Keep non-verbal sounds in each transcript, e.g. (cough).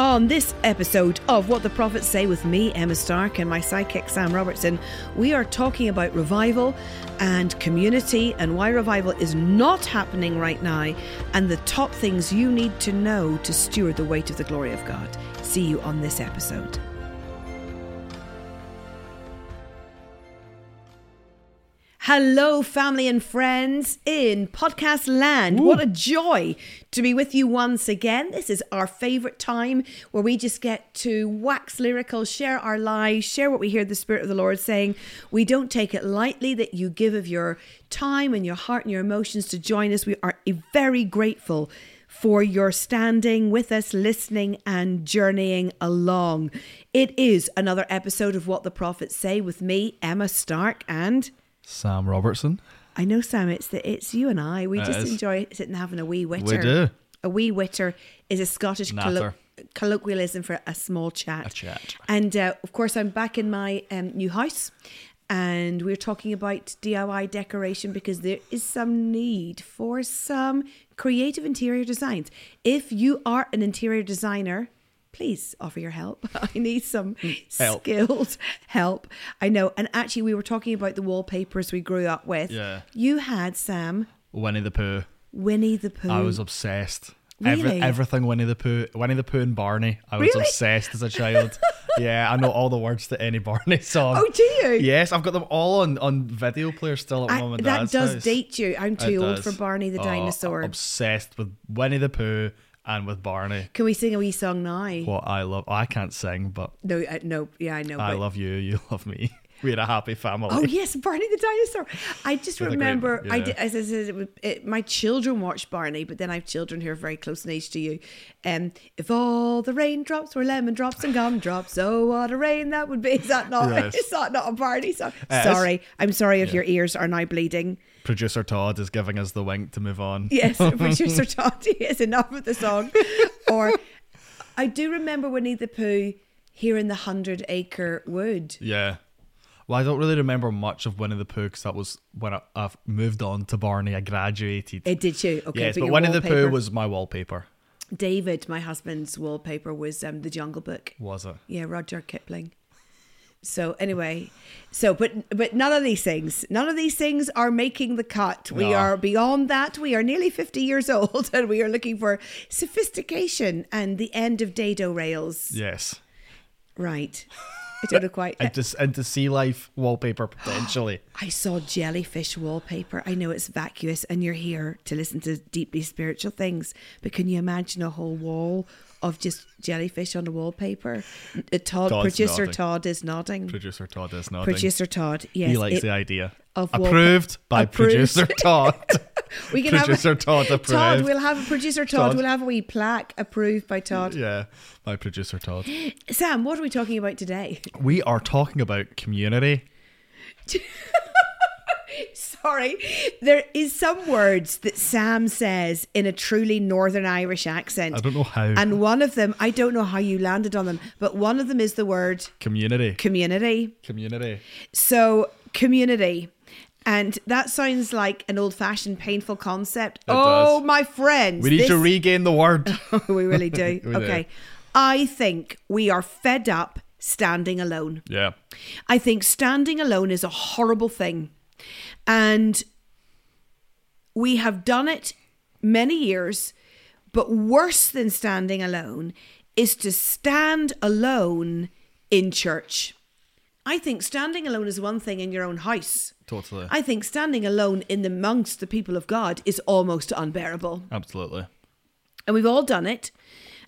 On this episode of What the Prophets Say with me, Emma Stark, and my sidekick Sam Robertson, we are talking about revival and community and why revival is not happening right now and the top things you need to know to steward the weight of the glory of God. See you on this episode. Hello, family and friends in podcast land. What a joy to be with you once again. This is our favorite time where we just get to wax lyrical, share our lives, share what we hear the Spirit of the Lord saying. We don't take it lightly that you give of your time and your heart and your emotions to join us. We are very grateful for your standing with us, listening, and journeying along. It is another episode of What the Prophets Say with me, Emma Stark, and. Sam Robertson. I know, Sam. It's the, it's you and I. We It just is. enjoy sitting having a wee witter. We do. A wee witter is a Scottish collo- Natter. colloquialism for a small chat. A chat. And uh, of course, I'm back in my um, new house, and we're talking about DIY decoration because there is some need for some creative interior designs. If you are an interior designer. Please offer your help. (laughs) I need some mm, Help. skilled help. I know. And actually, we were talking about the wallpapers we grew up with. Yeah. You had Sam Winnie the Pooh. Winnie the Pooh. I was obsessed. Really? everything Winnie the Pooh, Winnie the Pooh and Barney. I was Really? obsessed as a child. (laughs) yeah, I know all the words to any Barney (laughs) song. Oh, do you? Yes, I've got them all on, on video player still at I- mum and that dad's does house. date you. I'm It too old does. for Barney the Oh, dinosaur. Obsessed with Winnie the Pooh and with Barney. Can we sing a wee song now? What I love. I can't sing, but No, uh, no, yeah, I know. I but- love you. You love me. We had a happy family. Oh yes, Barney the dinosaur. I just a great- remember, I did, as I said, it, it, my children watched Barney, but then I have children who are very close in age to you. Um, if all the raindrops were lemon drops and gumdrops, oh what a rain that would be! Is that not? (laughs) Yes. Is that not a Barney song? Is. Sorry, I'm sorry if your ears are now bleeding. Producer Todd is giving us the wink to move on. Yes, (laughs) producer Toddy is (laughs) enough of the song. Or I do remember Winnie the Pooh here in the Hundred Acre Wood. Yeah. Well, I don't really remember much of Winnie the Pooh because that was when I, I've moved on to Barney. I graduated. It did you? Okay, yes, but your Winnie the wallpaper- Pooh was my wallpaper. David, my husband's wallpaper was um, the Jungle Book. Was it? Yeah, Rudyard Kipling. So anyway, so but but none of these things, none of these things are making the cut. We No. are beyond that. We are nearly fifty years (laughs) old, and we are looking for sophistication and the end of dado rails. Yes. Right. (laughs) I don't know quite. And to, and to sea life wallpaper (gasps) potentially. I saw jellyfish wallpaper. I know it's vacuous and you're here to listen to deeply spiritual things, but can you imagine a whole wall of just jellyfish on the wallpaper? Uh, Todd, Todd's producer nodding. Todd is nodding. Producer Todd is nodding. Producer Todd, yes. he likes it- the idea. of wallpa- Approved by Approved. producer (laughs) Todd. We can producer have a, Todd approved. Todd, we'll have a producer Todd, Todd. We'll have a wee plaque approved by Todd. yeah, by producer Todd. (gasps) Sam, what are we talking about today? We are talking about community. (laughs) Sorry, there is some words that Sam says in a truly Northern Irish accent. I don't know how. And one of them, I don't know how you landed on them, but one of them is the word community. community. community. So, community. And that sounds like an old fashioned, painful concept. Oh, does. my friends. We need this- to regain the word. (laughs) Oh, we really do. (laughs) We do. okay. I think we are fed up standing alone. yeah. I think standing alone is a horrible thing. And we have done it many years, but worse than standing alone is to stand alone in church. I think standing alone is one thing in your own house. Totally. I think standing alone in the amongst the people of God is almost unbearable. Absolutely. And we've all done it.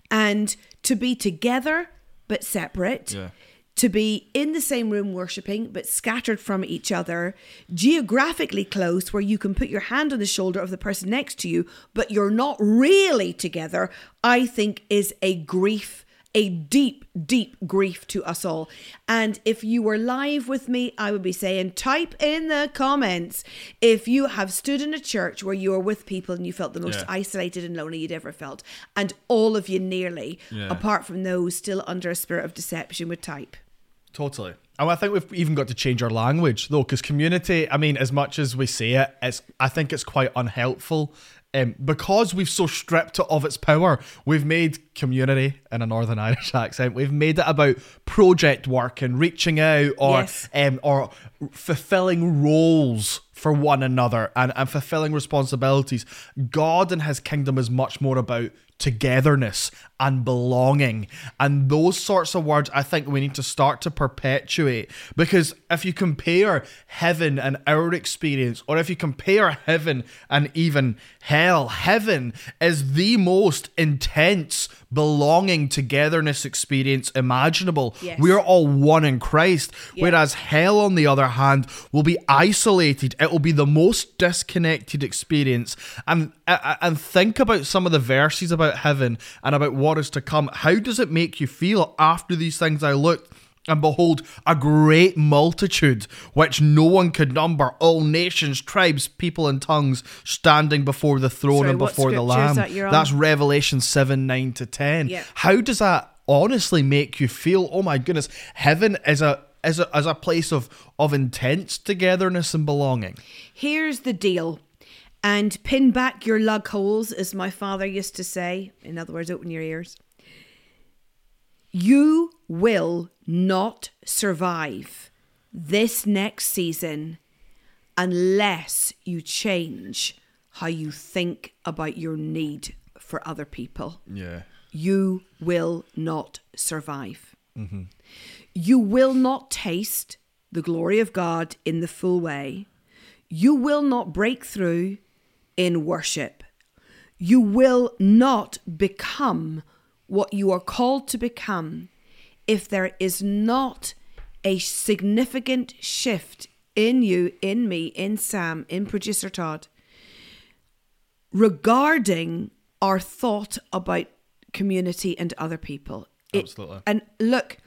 And to be together but separate, Yeah. to be in the same room worshipping but scattered from each other, geographically close where you can put your hand on the shoulder of the person next to you, but you're not really together, I think is a grief. A deep, deep grief to us all. And if you were live with me, I would be saying, type in the comments if you have stood in a church where you were with people and you felt the most Yeah. isolated and lonely you'd ever felt. And all of you nearly, Yeah. apart from those still under a spirit of deception, would type. Totally. And I think we've even got to change our language though, because community. I mean, as much as we say it, it's. I think it's quite unhelpful um, because we've so stripped it of its power, we've made community in a Northern Irish accent. We've made it about project work and reaching out, or Yes. um, or fulfilling roles for one another and, and fulfilling responsibilities. God and His kingdom is much more about togetherness and belonging. And those sorts of words, I think we need to start to perpetuate. Because if you compare heaven and our experience, or if you compare heaven and even hell, heaven is the most intense belonging togetherness experience imaginable. Yes. We're all one in Christ. Yeah. Whereas hell, on the other hand, will be isolated. It will be the most disconnected experience. And uh, uh, and think about some of the verses about heaven and about what is to come. How does it make you feel after these things I looked? And behold, a great multitude, which no one could number, all nations, tribes, people, and tongues, standing before the throne Sorry, and before the Lamb. that? That's Revelation 7 9 to 10. Yeah. How does that honestly make you feel? Oh my goodness, heaven is a is a, is a place of of intense togetherness and belonging. Here's the deal. And pin back your lug holes, as my father used to say. In other words, open your ears. You will not survive this next season unless you change how you think about your need for other people. Yeah. You will not survive. Mm-hmm. You will not taste the glory of God in the full way. You will not break through in worship. You will not become what you are called to become if there is not a significant shift in you, in me, in Sam, in producer Todd, regarding our thought about community and other people. It- Absolutely. and look,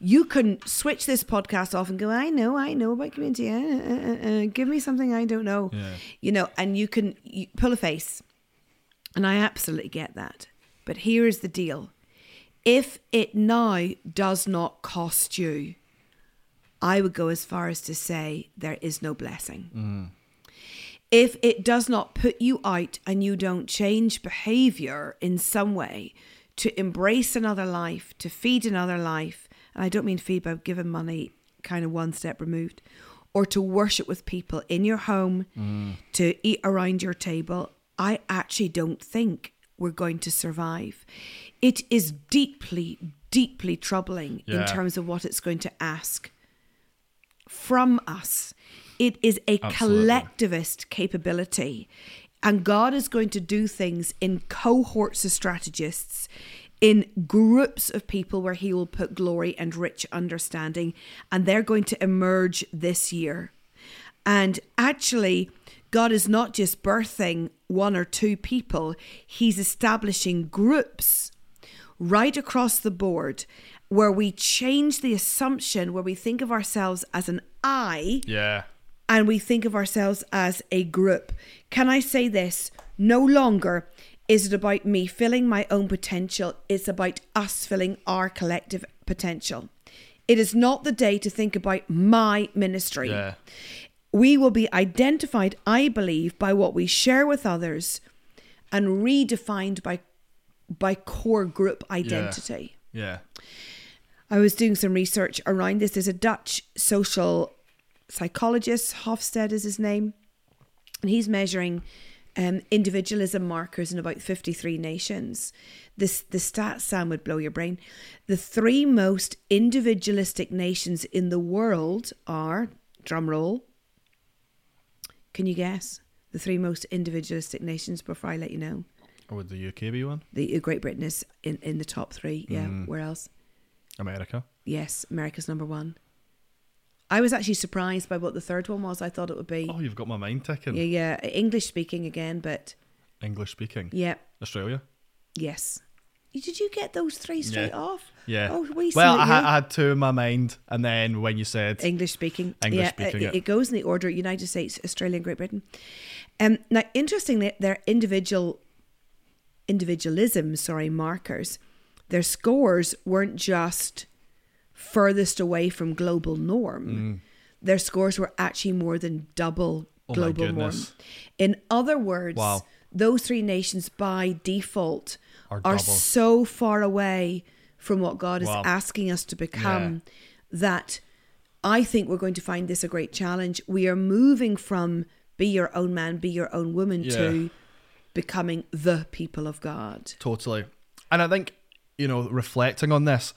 you can switch this podcast off and go, I know, I know about community. Uh, uh, uh, uh, give me something I don't know. Yeah. You know, and you can you pull a face. And I absolutely get that. But here is the deal if it now does not cost you, I would go as far as to say there is no blessing. If it does not put you out and you don't change behavior in some way to embrace another life, to feed another life, and I don't mean feed by giving money kind of one step removed, or to worship with people in your home, mm. to eat around your table, I actually don't think we're going to survive. It is deeply, deeply troubling in terms of what it's going to ask from us. It is a Absolutely. collectivist capability. And God is going to do things in cohorts of strategists, in groups of people where He will put glory and rich understanding. And they're going to emerge this year. And actually, God is not just birthing one or two people, He's establishing groups right across the board where we change the assumption, where we think of ourselves as an I Yeah. and we think of ourselves as a group. Can I say this? No longer is it about me filling my own potential, it's about us filling our collective potential. It is not the day to think about my ministry. Yeah. We will be identified, I believe, by what we share with others and redefined by by core group identity. Yeah. I was doing some research around this. There's a Dutch social psychologist, Hofstede is his name, and he's measuring um, individualism markers in about 53 nations. This the stats, Sam, would blow your brain. The three most individualistic nations in the world are, drum roll, can you guess? The three most individualistic nations before I let you know. Or would the UK be one? The Great Britain is in, in the top three. Yeah. Where else? America. Yes, America's number one. I was actually surprised by what the third one was. I thought it would be Oh, you've got my mind ticking. yeah, yeah, English speaking again, but English speaking. yeah, Australia. yes. Did you get those three straight Yeah. off? Yeah. Oh, we well, I, had- I had two in my mind, and then when you said English speaking. English yeah, speaking, it, it goes in the order: United States, Australia, and Great Britain. Um, now, interestingly, their individual individualism, sorry, markers, their scores weren't just furthest away from global norm. Their scores were actually more than double Mm. Oh global norm. In other words, Wow. those three nations by default Are are, so far away from what God is Wow. asking us to become that I think we're going to find this a great challenge. We are moving from be your own man, be your own woman to becoming the people of God. Totally. And I think, you know, reflecting on this,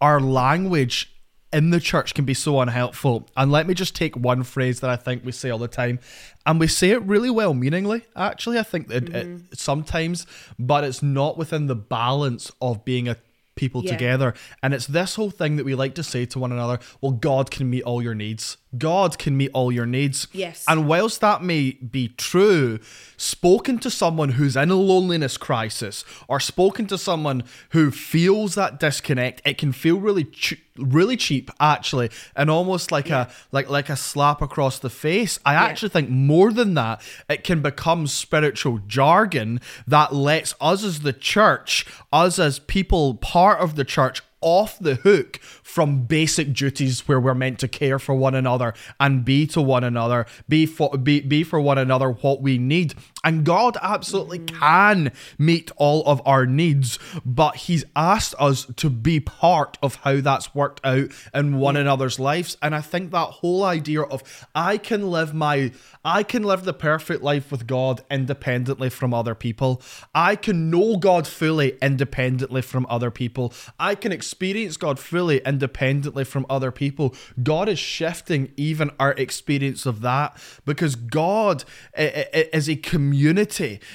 our language in the church can be so unhelpful. And let me just take one phrase that I think we say all the time. And we say it really well meaningly, actually. I think that it, mm-hmm. sometimes, but it's not within the balance of being a people Yeah. together. And it's this whole thing that we like to say to one another well, God can meet all your needs. God can meet all your needs. Yes. And whilst that may be true, spoken to someone who's in a loneliness crisis or spoken to someone who feels that disconnect, it can feel really ch- really cheap actually and almost like a like like a slap across the face. I actually think more than that, it can become spiritual jargon that lets us as the church, us as people part of the church off the hook from basic duties where we're meant to care for one another and be to one another, be for be, be for one another what we need. And God absolutely mm. can meet all of our needs, but He's asked us to be part of how that's worked out in one another's lives. And I think that whole idea of I can live my I can live the perfect life with God independently from other people. I can know God fully independently from other people. I can experience God fully independently from other people. God is shifting even our experience of that because God is a community.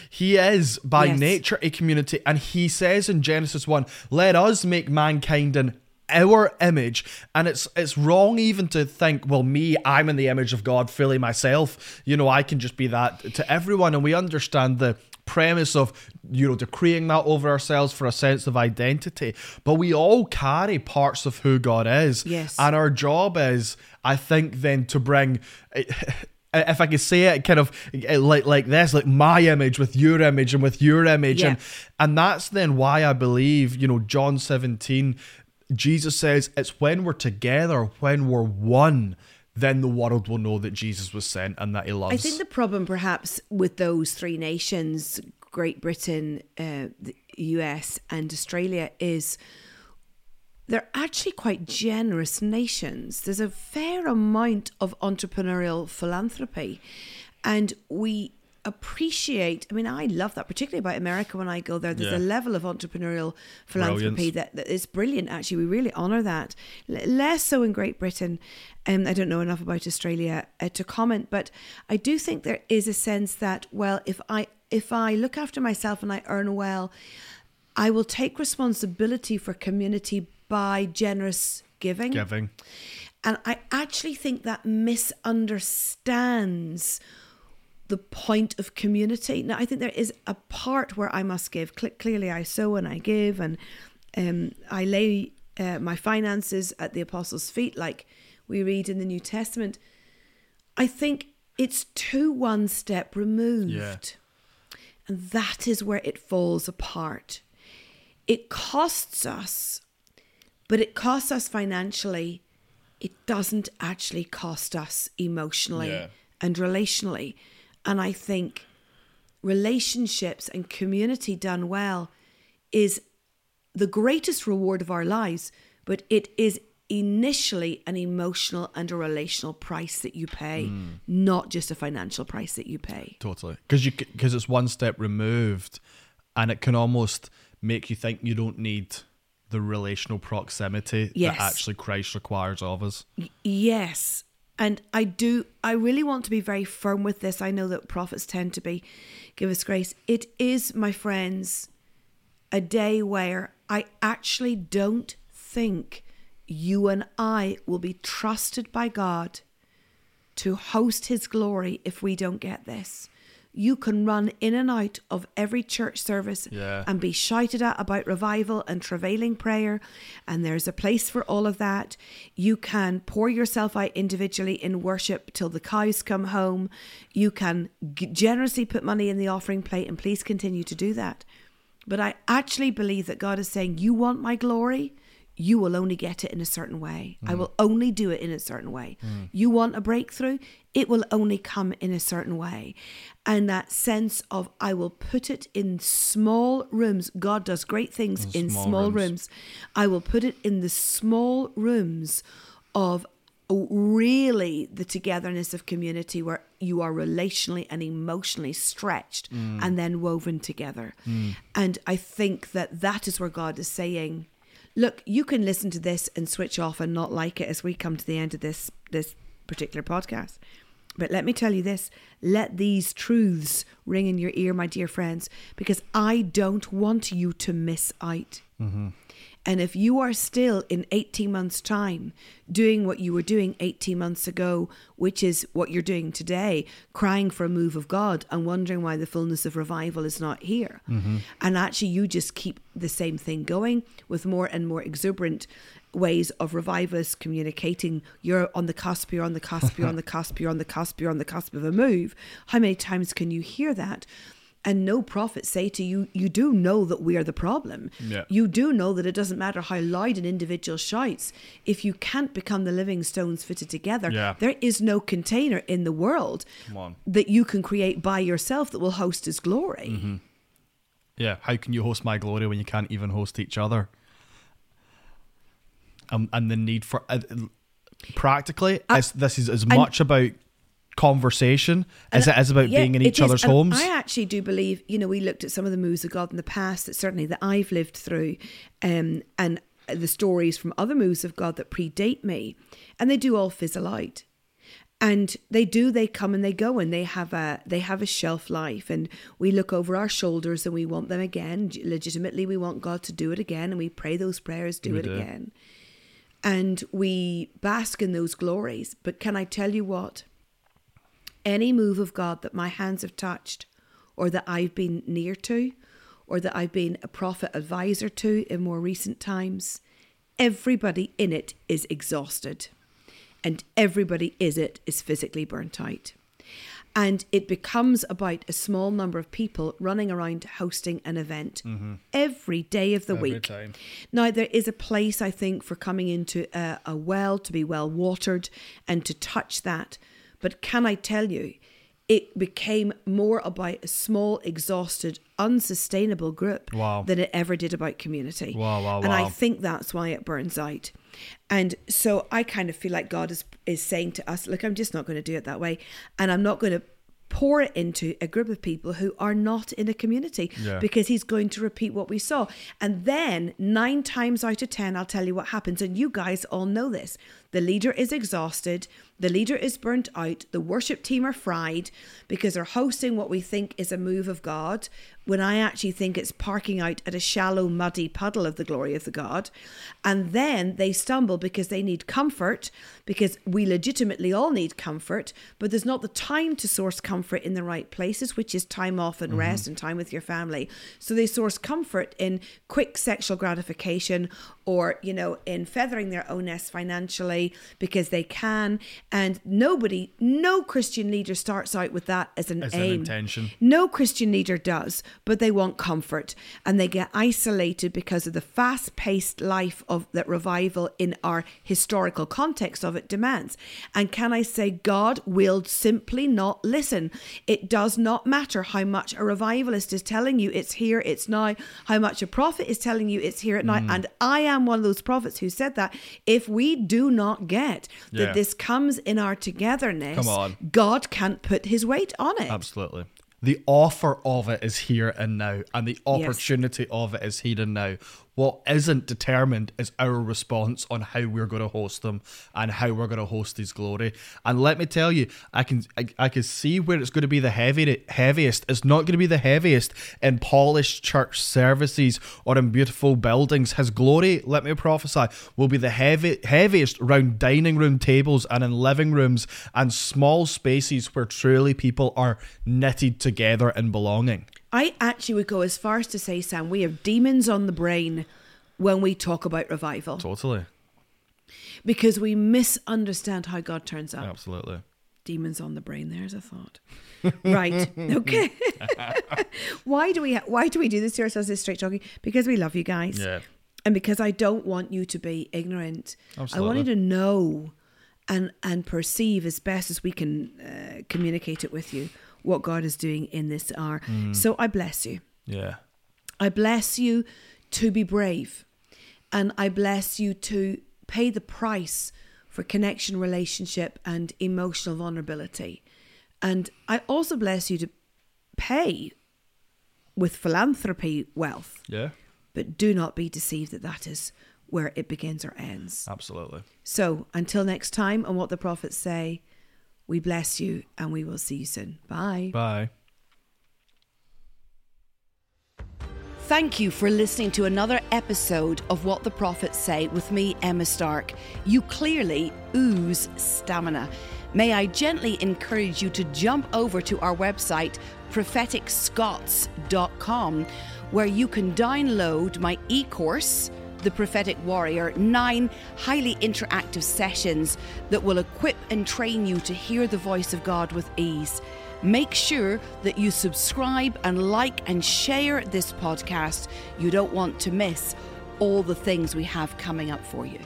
He is by Yes. nature a community. And He says in Genesis 1 let us make mankind in our image and it's it's wrong even to think well me i'm in the image of god fully myself you know i can just be that to everyone and we understand the premise of you know decreeing that over ourselves for a sense of identity but we all carry parts of who god is Yes. and our job is i think then to bring (laughs) if I could say it kind of like like this, like my image with your image and with your image, and and that's then why I believe, you know, John 17, Jesus says it's when we're together, when we're one, then the world will know that Jesus was sent and that he loves. I think the problem, perhaps, with those three nations, Great Britain, uh, the US, and Australia, is they're actually quite generous nations. There's a fair amount of entrepreneurial philanthropy, and we appreciate. I mean, I love that, particularly about America. When I go there, there's Yeah. a level of entrepreneurial philanthropy that, that is brilliant. Actually, we really honour that. L- less so in Great Britain. Um, I don't know enough about Australia uh, to comment, but I do think there is a sense that well, if I if I look after myself and I earn well, I will take responsibility for community by generous giving. giving. And I actually think that misunderstands the point of community. Now, I think there is a part where I must give. Clearly, I sow and I give, and um, I lay uh, my finances at the apostles' feet, like we read in the New Testament. I think it's too one step removed. Yeah. And that is where it falls apart. It costs us, but it costs us financially. It doesn't actually cost us emotionally Yeah. and relationally. And I think relationships and community done well is the greatest reward of our lives, but it is initially an emotional and a relational price that you pay, mm. not just a financial price that you pay. Totally. Because you because it's one step removed, and it can almost make you think you don't need the relational proximity Yes. that actually Christ requires of us. Yes. And I do, I really want to be very firm with this. I know that prophets tend to be, give us grace. It is, my friends, a day where I actually don't think you and I will be trusted by God to host his glory if we don't get this. You can run in and out of every church service Yeah. and be shouted at about revival and travailing prayer, and there's a place for all of that. You can pour yourself out individually in worship till the cows come home. You can g- generously put money in the offering plate, and please continue to do that. But I actually believe that God is saying, You want my glory? You will only get it in a certain way. I mm. will only do it in a certain way. Mm. You want a breakthrough? It will only come in a certain way. And that sense of I will put it in small rooms. God does great things in, In small small rooms. rooms. I will put it in the small rooms of uh, really the togetherness of community where you are relationally and emotionally stretched mm. and then woven together. And I think that that is where God is saying, look, you can listen to this and switch off and not like it as we come to the end of this this particular podcast. But let me tell you this let these truths ring in your ear, my dear friends, because I don't want you to miss out. Mm-hmm. And if you are still in 18 months' time doing what you were doing 18 months ago, which is what you're doing today, crying for a move of God and wondering why the fullness of revival is not here, mm-hmm. and actually you just keep the same thing going with more and more exuberant ways of revivalists communicating you're on the cusp, you're on the cusp, you're on the (laughs) cusp, you're on the cusp, you're on the cusp of a move. How many times can you hear that? And no prophet say to you, you do know that we are the problem. Yeah. You do know that it doesn't matter how loud an individual shouts. If you can't become the living stones fitted together, Yeah. there is no container in the world that you can create by yourself that will host his glory. Mm-hmm. Yeah, how can you host my glory when you can't even host each other? Um, and the need for uh, practically, it's, this is as much about conversation as it is about Yeah, being in each other's And homes. I actually do believe, you know, we looked at some of the moves of God in the past that certainly that I've lived through, um, and the stories from other moves of God that predate me, and they do all fizzle out. And they do, they come and they go and they have a they have a shelf life and we look over our shoulders and we want them again. Legitimately we want God to do it again and we pray those prayers, do We it do. again. And we bask in those glories. But can I tell you what? Any move of God that my hands have touched, or that I've been near to, or that I've been a prophet advisor to in more recent times, everybody in it is exhausted. And everybody is it is physically burnt out. And it becomes about a small number of people running around hosting an event mm-hmm. every day of the Every week. time. Now, there is a place, I think, for coming into a, a well to be well watered and to touch that. But can I tell you, it became more about a small, exhausted, unsustainable group Wow. than it ever did about community. Wow, wow, and I think that's why it burns out. And so I kind of feel like God is is saying to us, look, I'm just not going to do it that way. And I'm not going to pour it into a group of people who are not in a community Yeah. because he's going to repeat what we saw. And then nine times out of 10, I'll tell you what happens. And you guys all know this. The leader is exhausted. The leader is burnt out. The worship team are fried because they're hosting what we think is a move of God when I actually think it's parking out at a shallow, muddy puddle of the glory of the God. And then they stumble because they need comfort, because we legitimately all need comfort, but there's not the time to source comfort in the right places, which is time off and rest mm-hmm. and time with your family. So they source comfort in quick sexual gratification or, you know, in feathering their own nest financially because they can. And nobody, no Christian leader starts out with that as an As an intention. No Christian leader does, but they want comfort and they get isolated because of the fast paced life of that revival in our historical context of it demands. And can I say, God will simply not listen? It does not matter how much a revivalist is telling you it's here, it's now, how much a prophet is telling you it's here at Mm. now. And I am one of those prophets who said that. If we do not get that Yeah. this comes in our togetherness. God can't put his weight on it. Absolutely. The offer of it is here and now, and the opportunity of it is here and now. What isn't determined is our response on how we're going to host them and how we're going to host His glory. And let me tell you, I can I, I can see where it's going to be the heavy heaviest. It's not going to be the heaviest in polished church services or in beautiful buildings. His glory, let me prophesy, will be the heavy heaviest round dining room tables and in living rooms and small spaces where truly people are knitted together in belonging. I actually would go as far as to say, Sam, we have demons on the brain when we talk about revival Totally. because we misunderstand how God turns up. Absolutely. Demons on the brain. There's a thought. right. (laughs) Okay. (laughs) why do we ha- why do we do this to ourselves? This straight talking because we love you guys. Yeah. And because I don't want you to be ignorant, Absolutely. I want you to know and and perceive as best as we can uh, communicate it with you what God is doing in this hour. Mm. So I bless you. Yeah. I bless you to be brave. And I bless you to pay the price for connection, relationship, and emotional vulnerability. And I also bless you to pay with philanthropy wealth. Yeah. But do not be deceived that that is where it begins or ends. Absolutely. So until next time, and what the prophets say, we bless you and we will see you soon. Bye. Bye. Thank you for listening to another episode of What the Prophets Say with me, Emma Stark. You clearly ooze stamina. May I gently encourage you to jump over to our website, propheticscots.com, where you can download my e course, The Prophetic Warrior, nine highly interactive sessions that will equip and train you to hear the voice of God with ease. Make sure that you subscribe and like and share this podcast. You don't want to miss all the things we have coming up for you.